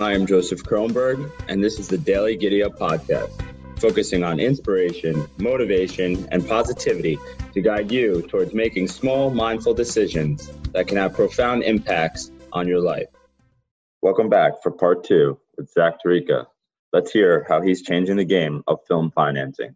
I am Joseph Kronberg, and this is the Daily Giddy Up Podcast, focusing on inspiration, motivation, and positivity to guide you towards making small, mindful decisions that can have profound impacts on your life. Welcome back for part two with Zach Tarica. Let's hear how he's changing the game of film financing.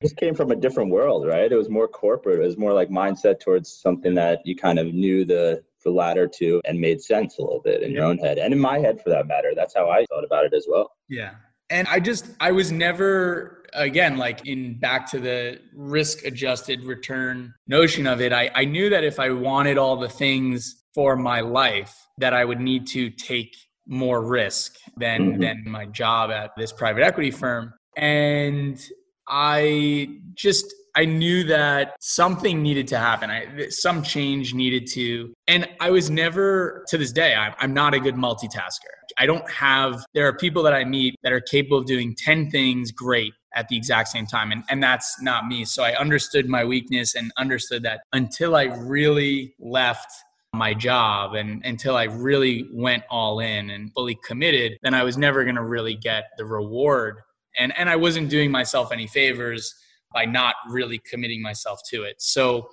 This came from a different world, right? It was more corporate. It was more like mindset towards something that you kind of knew the the latter to and made sense a little bit in your own head and in my head for that matter. That's how I thought about it as well. Yeah. And I just, I was never, again, like in back to the risk adjusted return notion of it, I, I knew that if I wanted all the things for my life, that I would need to take more risk than mm-hmm. than my job at this private equity firm. And I just I knew that something needed to happen. I, some change needed to, and I was never, to this day, I'm, I'm not a good multitasker. I don't have, there are people that I meet that are capable of doing 10 things great at the exact same time. And, and that's not me. So I understood my weakness and understood that until I really left my job and until I really went all in and fully committed, then I was never going to really get the reward. And, and I wasn't doing myself any favors by not really committing myself to it. So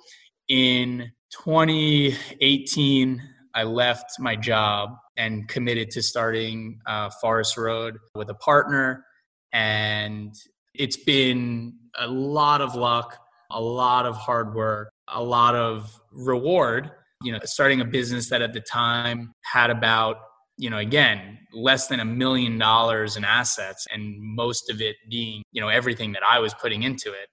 in 2018, I left my job and committed to starting uh, Forest Road with a partner. And it's been a lot of luck, a lot of hard work, a lot of reward. You know, starting a business that at the time had about you know, again, less than a million dollars in assets and most of it being, you know, everything that I was putting into it.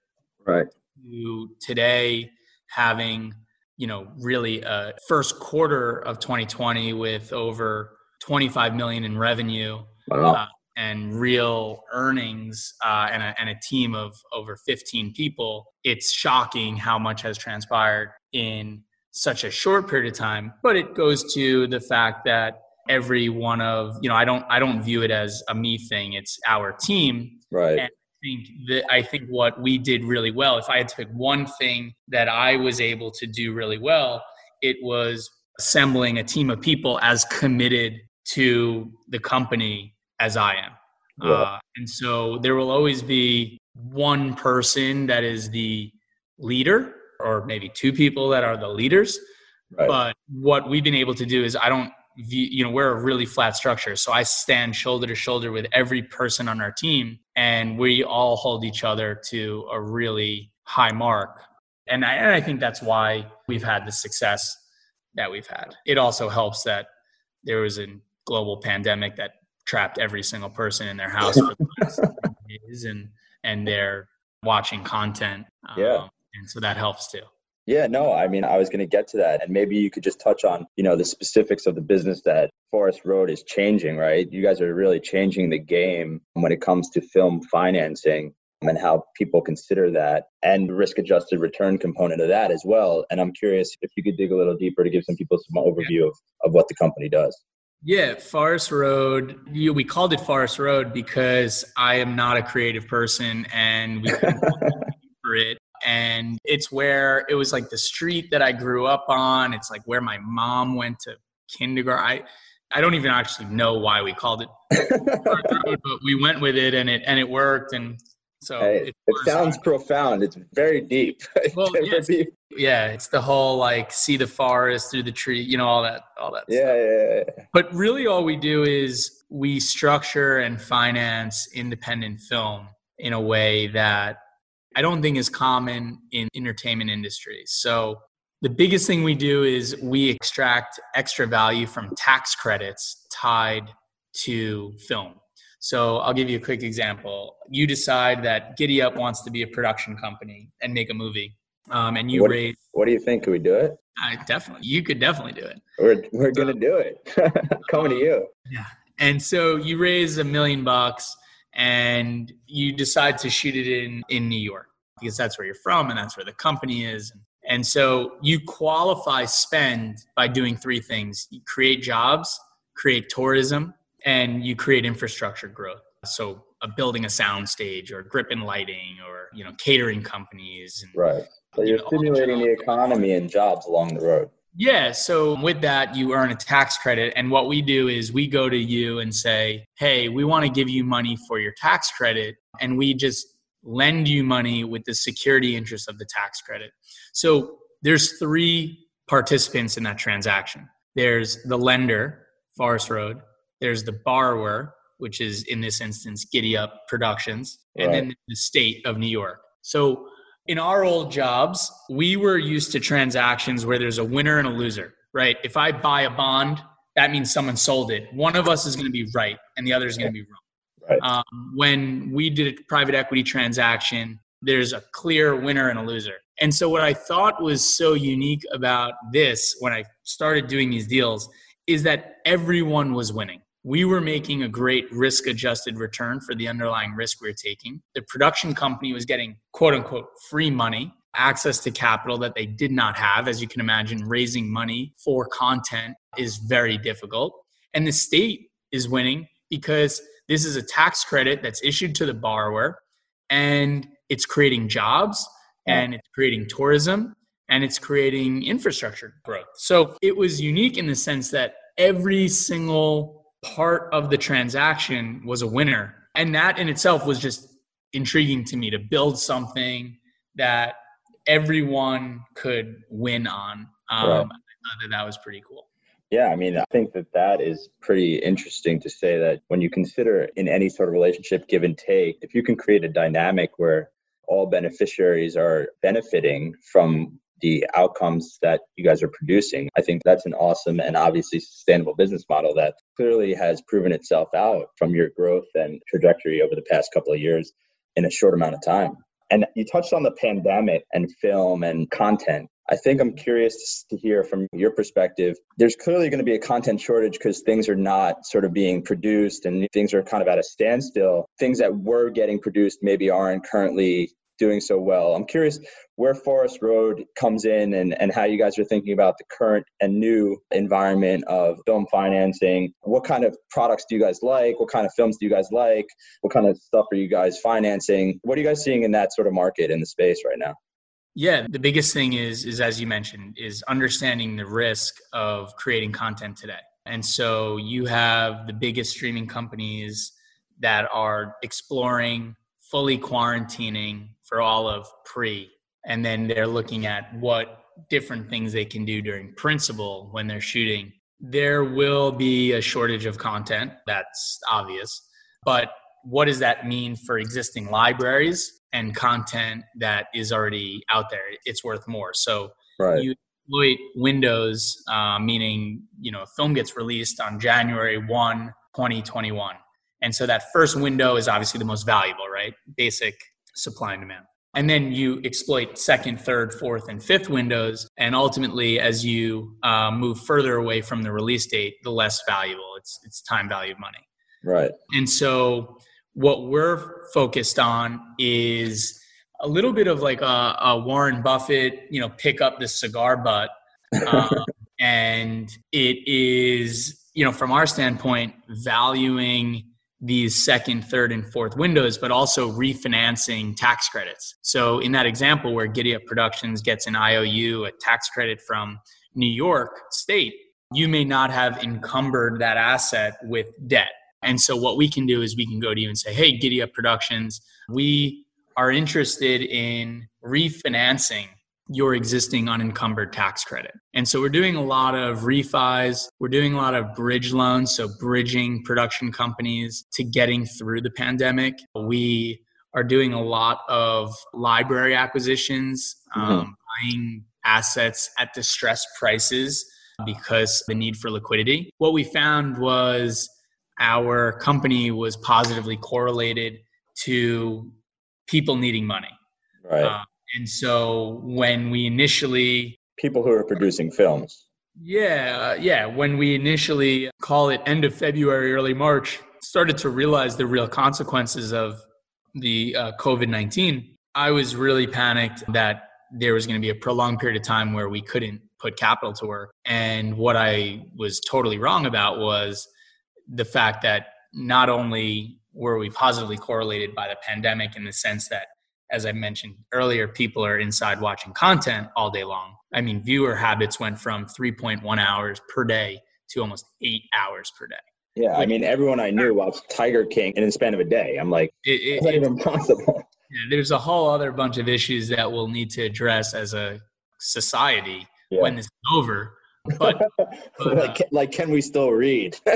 Right. To today having, you know, really a first quarter of 2020 with over 25 million in revenue. Wow. Uh, and real earnings uh, and, a, and a team of over 15 people, it's shocking how much has transpired in such a short period of time. But it goes to the fact that every one of you know i don't i don't view it as a me thing. It's our team. Right. And I think that i think what we did really well if i had to pick one thing that i was able to do really well it was assembling a team of people as committed to the company as i am. Yeah. uh, and so there will always be one person that is the leader or maybe two people that are the leaders. Right. but what we've been able to do is i don't you know we're a really flat structure. So i stand shoulder to shoulder with every person on our team and we all hold each other to a really high mark. And I, and I think that's why we've had the success that we've had. It also helps that there was a global pandemic that trapped every single person in their house for the last days and and they're watching content yeah. um, and so that helps too yeah, no, I mean, I was going to get to that. And maybe you could just touch on, you know, the specifics of the business that Forest Road is changing, right? You guys are really changing the game when it comes to film financing and how people consider that and the risk adjusted return component of that as well. And I'm curious if you could dig a little deeper to give some people some overview of, of what the company does. Yeah, Forest Road. You, we called it Forest Road because I am not a creative person and we couldn't for it and it's where it was like the street that I grew up on. It's like where my mom went to kindergarten. I I don't even actually know why we called it, but we went with it and it and it worked. And so hey, it, it sounds um, profound. It's very deep. Well, yeah, deep. yeah, it's the whole like see the forest through the tree, you know, all that, all that. Yeah, yeah, yeah. But really, all we do is we structure and finance independent film in a way that I don't think is common in entertainment industries. So the biggest thing we do is we extract extra value from tax credits tied to film. So I'll give you a quick example. You decide that Giddy Up wants to be a production company and make a movie. Um, and you what, raise. What do you think? Could we do it? I definitely. You could definitely do it. We're we're gonna do it. Coming to you. Yeah. And so you raise a million bucks and you decide to shoot it in in New York because that's where you're from and that's where the company is. And so you qualify spend by doing three things: you create jobs, create tourism, and you create infrastructure growth. So uh, building a sound stage or grip and lighting or you know catering companies. And, right. So you're know, stimulating the economy and jobs along the road. Yeah. So with that, you earn a tax credit. And what we do is we go to you and say, hey, we want to give you money for your tax credit. And we just lend you money with the security interest of the tax credit. So there's three participants in that transaction there's the lender, Forest Road, there's the borrower, which is in this instance Giddy Up Productions, and right. then the state of New York. So in our old jobs, we were used to transactions where there's a winner and a loser, right? If I buy a bond, that means someone sold it. One of us is going to be right and the other is going to be wrong. Right. Um, when we did a private equity transaction, there's a clear winner and a loser. And so, what I thought was so unique about this when I started doing these deals is that everyone was winning we were making a great risk adjusted return for the underlying risk we were taking. The production company was getting quote unquote free money, access to capital that they did not have. As you can imagine, raising money for content is very difficult. And the state is winning because this is a tax credit that's issued to the borrower and it's creating jobs and it's creating tourism and it's creating infrastructure growth. So it was unique in the sense that every single part of the transaction was a winner. And that in itself was just intriguing to me to build something that everyone could win on. Um, right. I thought that that was pretty cool. Yeah, I mean, I think that that is pretty interesting to say that when you consider in any sort of relationship, give and take, if you can create a dynamic where all beneficiaries are benefiting from the outcomes that you guys are producing. I think that's an awesome and obviously sustainable business model that clearly has proven itself out from your growth and trajectory over the past couple of years in a short amount of time. And you touched on the pandemic and film and content. I think I'm curious to hear from your perspective. There's clearly going to be a content shortage because things are not sort of being produced and things are kind of at a standstill. Things that were getting produced maybe aren't currently doing so well. I'm curious where Forest Road comes in and, and how you guys are thinking about the current and new environment of film financing. What kind of products do you guys like? What kind of films do you guys like? What kind of stuff are you guys financing? What are you guys seeing in that sort of market in the space right now? Yeah, the biggest thing is is as you mentioned is understanding the risk of creating content today. And so you have the biggest streaming companies that are exploring fully quarantining for all of pre and then they're looking at what different things they can do during principal when they're shooting. There will be a shortage of content that's obvious but what does that mean for existing libraries and content that is already out there? It's worth more. So right. you exploit windows uh, meaning you know a film gets released on january 1 2021 and so that first window is obviously the most valuable, right? Basic supply and demand. And then you exploit second, third, fourth, and fifth windows. And ultimately, as you uh, move further away from the release date, the less valuable. It's it's time value of money. Right. And so what we're focused on is a little bit of like a, a Warren Buffett, you know, pick up the cigar butt. Um, and it is, you know, from our standpoint, valuing these second, third, and fourth windows, but also refinancing tax credits. So, in that example where Giddy Up Productions gets an IOU, a tax credit from New York State, you may not have encumbered that asset with debt. And so, what we can do is we can go to you and say, Hey, Giddy Up Productions, we are interested in refinancing your existing unencumbered tax credit. And so we're doing a lot of refis, we're doing a lot of bridge loans, so bridging production companies to getting through the pandemic. We are doing a lot of library acquisitions, mm-hmm. um, buying assets at distressed prices because the need for liquidity. What we found was our company was positively correlated to people needing money. Right. Uh, and so when we initially people who are producing films. Yeah, yeah, when we initially call it end of February, early March, started to realize the real consequences of the uh, COVID 19, I was really panicked that there was going to be a prolonged period of time where we couldn't put capital to work. And what I was totally wrong about was the fact that not only were we positively correlated by the pandemic in the sense that as I mentioned earlier, people are inside watching content all day long. I mean, viewer habits went from 3.1 hours per day to almost eight hours per day. Yeah, I mean, everyone I knew watched Tiger King in the span of a day. I'm like, it, it, not even possible. Yeah, there's a whole other bunch of issues that we'll need to address as a society yeah. when this is over. But, but like, uh, like, can we still read? yeah,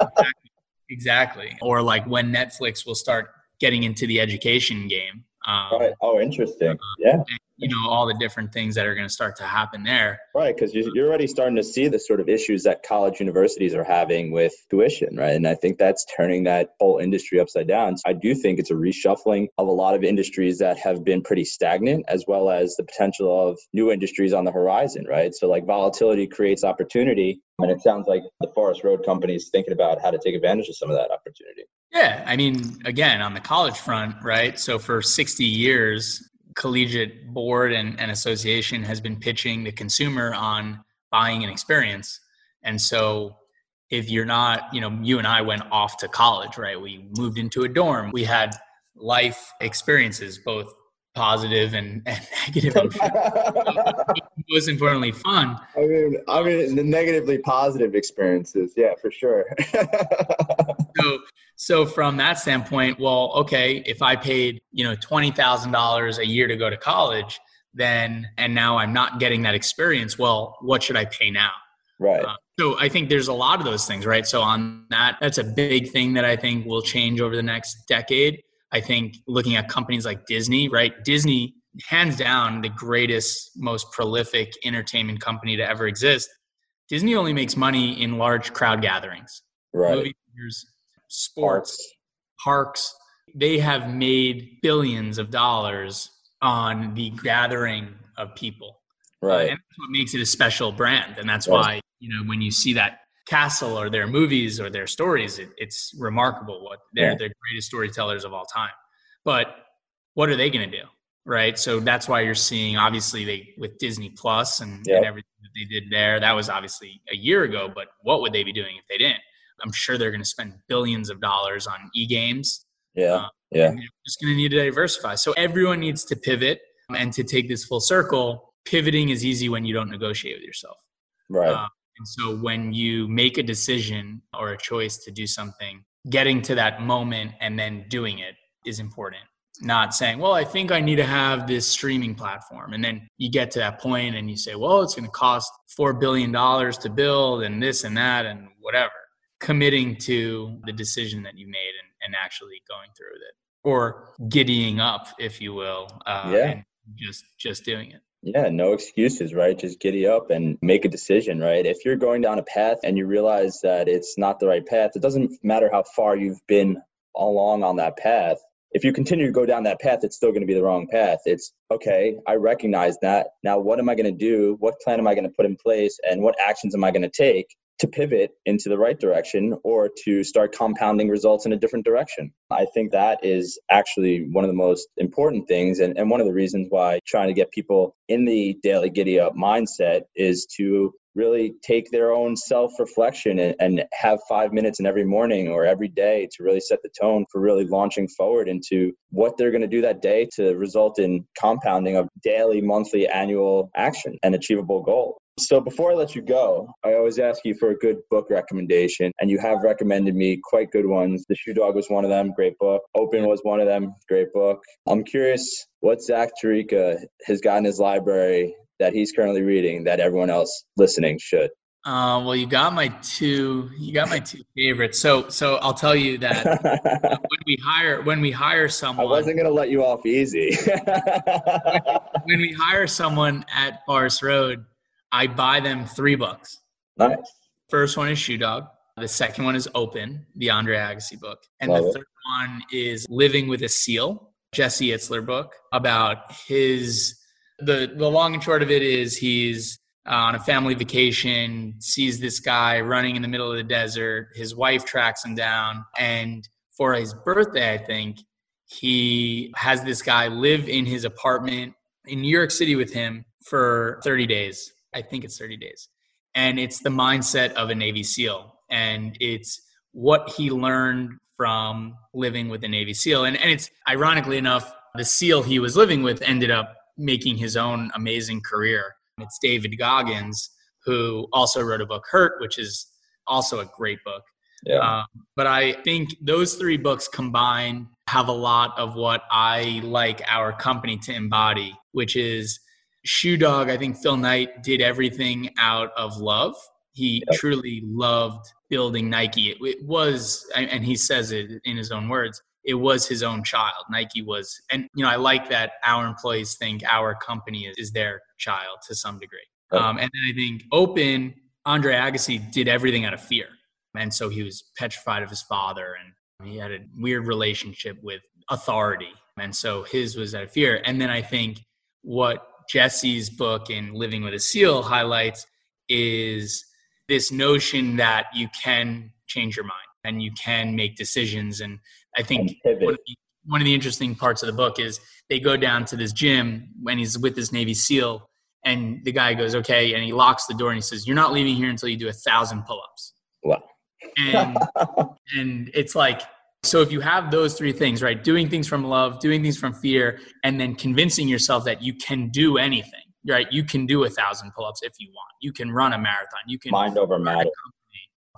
exactly, exactly. Or like when Netflix will start getting into the education game. Um, right. Oh, interesting. Uh, yeah. you know all the different things that are going to start to happen there. Right because you're already starting to see the sort of issues that college universities are having with tuition right? And i think that's turning that whole industry upside down. So i do think it's a reshuffling of a lot of industries that have been pretty stagnant as well as the potential of new industries on the horizon right? So like volatility creates opportunity and it sounds like the forest road company is thinking about how to take advantage of some of that opportunity yeah i mean again on the college front right so for 60 years collegiate board and, and association has been pitching the consumer on buying an experience. And so if you're not, you know, you and I went off to college, right? We moved into a dorm. We had life experiences, both positive and, and negative. Most importantly, fun. I mean, I mean, the negatively positive experiences, yeah, for sure. so, so from that standpoint, well, okay, if I paid, you know, twenty thousand dollars a year to go to college, then and now I'm not getting that experience. Well, what should I pay now? Right. Uh, so I think there's a lot of those things, right? So on that, that's a big thing that I think will change over the next decade. I think looking at companies like Disney, right? Disney, hands down, the greatest, most prolific entertainment company to ever exist. Disney only makes money in large crowd gatherings. Right. Movie theaters, sports, parks. They have made billions of dollars on the gathering of people. Right. Uh, and that's what makes it a special brand. And that's right. why, you know, when you see that castle or their movies or their stories, it, it's remarkable what they're yeah. the greatest storytellers of all time. But what are they going to do? Right. So that's why you're seeing obviously they with Disney Plus and, and everything that they did there. That was obviously a year ago, but what would they be doing if they didn't? I'm sure they're going to spend billions of dollars on e-games. Yeah. Uh, yeah. just going to need to diversify. So everyone needs to pivot and to take this full circle. Pivoting is easy when you don't negotiate with yourself. Right. Uh, and so when you make a decision or a choice to do something, getting to that moment and then doing it is important. Not saying, well, I think I need to have this streaming platform. And then you get to that point and you say, well, it's going to cost $4 billion to build and this and that and whatever committing to the decision that you made and, and actually going through with it or giddying up if you will uh, yeah. and just just doing it yeah, no excuses, right? Just giddy up and make a decision, right? If you're going down a path and you realize that it's not the right path, it doesn't matter how far you've been along on that path. If you continue to go down that path, it's still going to be the wrong path. It's okay, I recognize that. Now, what am I going to do? What plan am I going to put in place? And what actions am I going to take to pivot into the right direction or to start compounding results in a different direction. I think that is actually one of the most important things and, and one of the reasons why trying to get people in the daily giddy up mindset is to really take their own self reflection and, and, have five minutes in every morning or every day to really set the tone for really launching forward into what they're going to do that day to result in compounding of daily, monthly, annual action and achievable goal. So before I let you go, I always ask you for a good book recommendation, and you have recommended me quite good ones. The Shoe Dog was one of them, great book. Open was one of them, great book. I'm curious what Zach Tarica has got in his library that he's currently reading that everyone else listening should. Uh, well, you got my two. You got my two favorites. So, so I'll tell you that when we hire when we hire someone, I wasn't going to let you off easy. when we hire someone at Forest Road, I buy them three books. Nice. First one is Shoe Dog. The second one is Open, the Andre Agassi book. And Love the third it. one is Living with a Seal, Jesse Itzler book about his the the long and short of it is he's on a family vacation, sees this guy running in the middle of the desert. His wife tracks him down, and for his birthday, I think he has this guy live in his apartment in New York City with him for 30 days. I think it's 30 days. And it's the mindset of a Navy SEAL. And it's what he learned from living with a Navy SEAL. And, and it's ironically enough, the SEAL he was living with ended up making his own amazing career. It's David Goggins, who also wrote a book, Hurt, which is also a great book. Yeah. Um, but I think those three books combined have a lot of what I like our company to embody, which is Shoe Dog. I think Phil Knight did everything out of love. He yep. truly loved building Nike. It, it was, and he says it in his own words, it was his own child. Nike was, and you know, I like that our employees think our company is, is their child to some degree. Um, and then I think Open, Andre Agassi did everything out of fear. And so he was petrified of his father and he had a weird relationship with authority. And so his was out of fear. And then I think what Jesse's book in Living with a SEAL highlights is this notion that you can change your mind and you can make decisions. And I think one of, the, one of the interesting parts of the book is they go down to this gym when he's with this Navy SEAL and the guy goes, okay. And he locks the door and he says, you're not leaving here until you do a thousand pull-ups. Wow. And, and it's like, so if you have those three things, right? Doing things from love, doing things from fear, and then convincing yourself that you can do anything, right? You can do a thousand pull-ups if you want. You can run a marathon. You can mind over matter.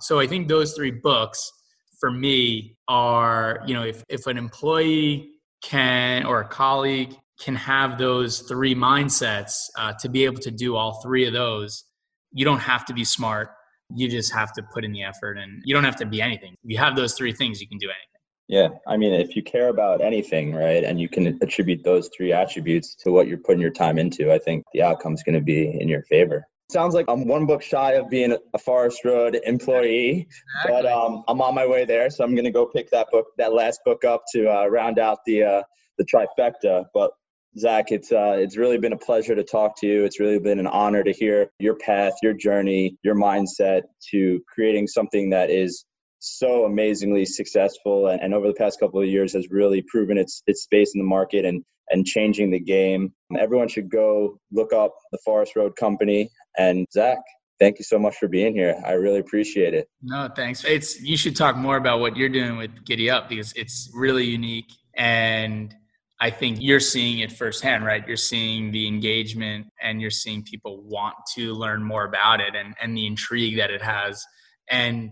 So I think those three books for me are, you know, if, if an employee can or a colleague can have those three mindsets uh, to be able to do all three of those you don't have to be smart you just have to put in the effort and you don't have to be anything if you have those three things you can do anything yeah i mean if you care about anything right and you can attribute those three attributes to what you're putting your time into i think the outcome's going to be in your favor sounds like i'm one book shy of being a forest road employee exactly. but um, i'm on my way there so i'm going to go pick that book that last book up to uh, round out the uh, the trifecta but Zach, it's uh, it's really been a pleasure to talk to you. It's really been an honor to hear your path, your journey, your mindset to creating something that is so amazingly successful and, and over the past couple of years has really proven its its space in the market and and changing the game. Everyone should go look up the Forest Road Company and Zach. Thank you so much for being here. I really appreciate it. No, thanks. It's you should talk more about what you're doing with Giddy Up because it's really unique and I think you're seeing it firsthand, right? You're seeing the engagement and you're seeing people want to learn more about it and, and the intrigue that it has. And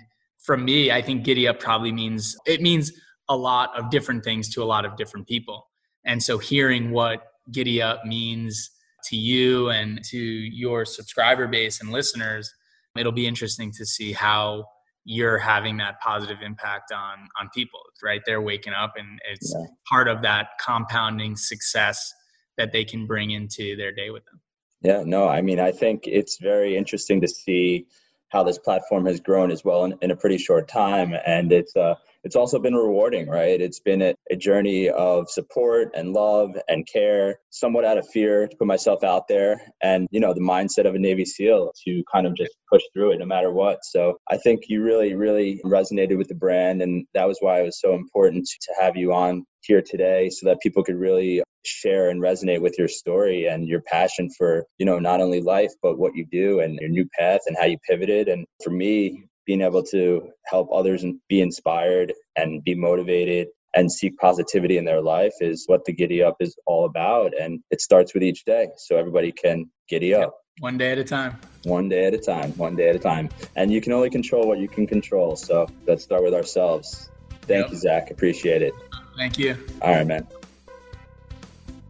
for me, I think Giddy Up probably means it means a lot of different things to a lot of different people. And so hearing what Giddy Up means to you and to your subscriber base and listeners, it'll be interesting to see how you're having that positive impact on on people right they're waking up and it's yeah. part of that compounding success that they can bring into their day with them yeah no i mean i think it's very interesting to see how this platform has grown as well in, in a pretty short time and it's uh it's also been rewarding, right? It's been a, a, journey of support and love and care, somewhat out of fear to put myself out there, and you know the mindset of a Navy SEAL to kind of just push through it no matter what. So I think you really, really resonated with the brand, and that was why it was so important to have you on here today, so that people could really share and resonate with your story and your passion for you know not only life but what you do and your new path and how you pivoted. And for me being able to help others and be inspired and be motivated and seek positivity in their life is what the giddy up is all about. And it starts with each day so everybody can giddy up. One day at a time. One day at a time one day at a time. And you can only control what you can control so let's start with ourselves. Thank yep. you zach. Appreciate it thank you. All right man.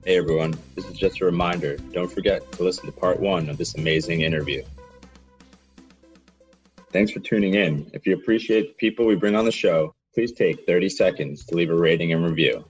Hey everyone. This is just a reminder. Don't forget to listen to part one of this amazing interview. Thanks for tuning in. If you appreciate the people we bring on the show, please take 30 seconds to leave a rating and review.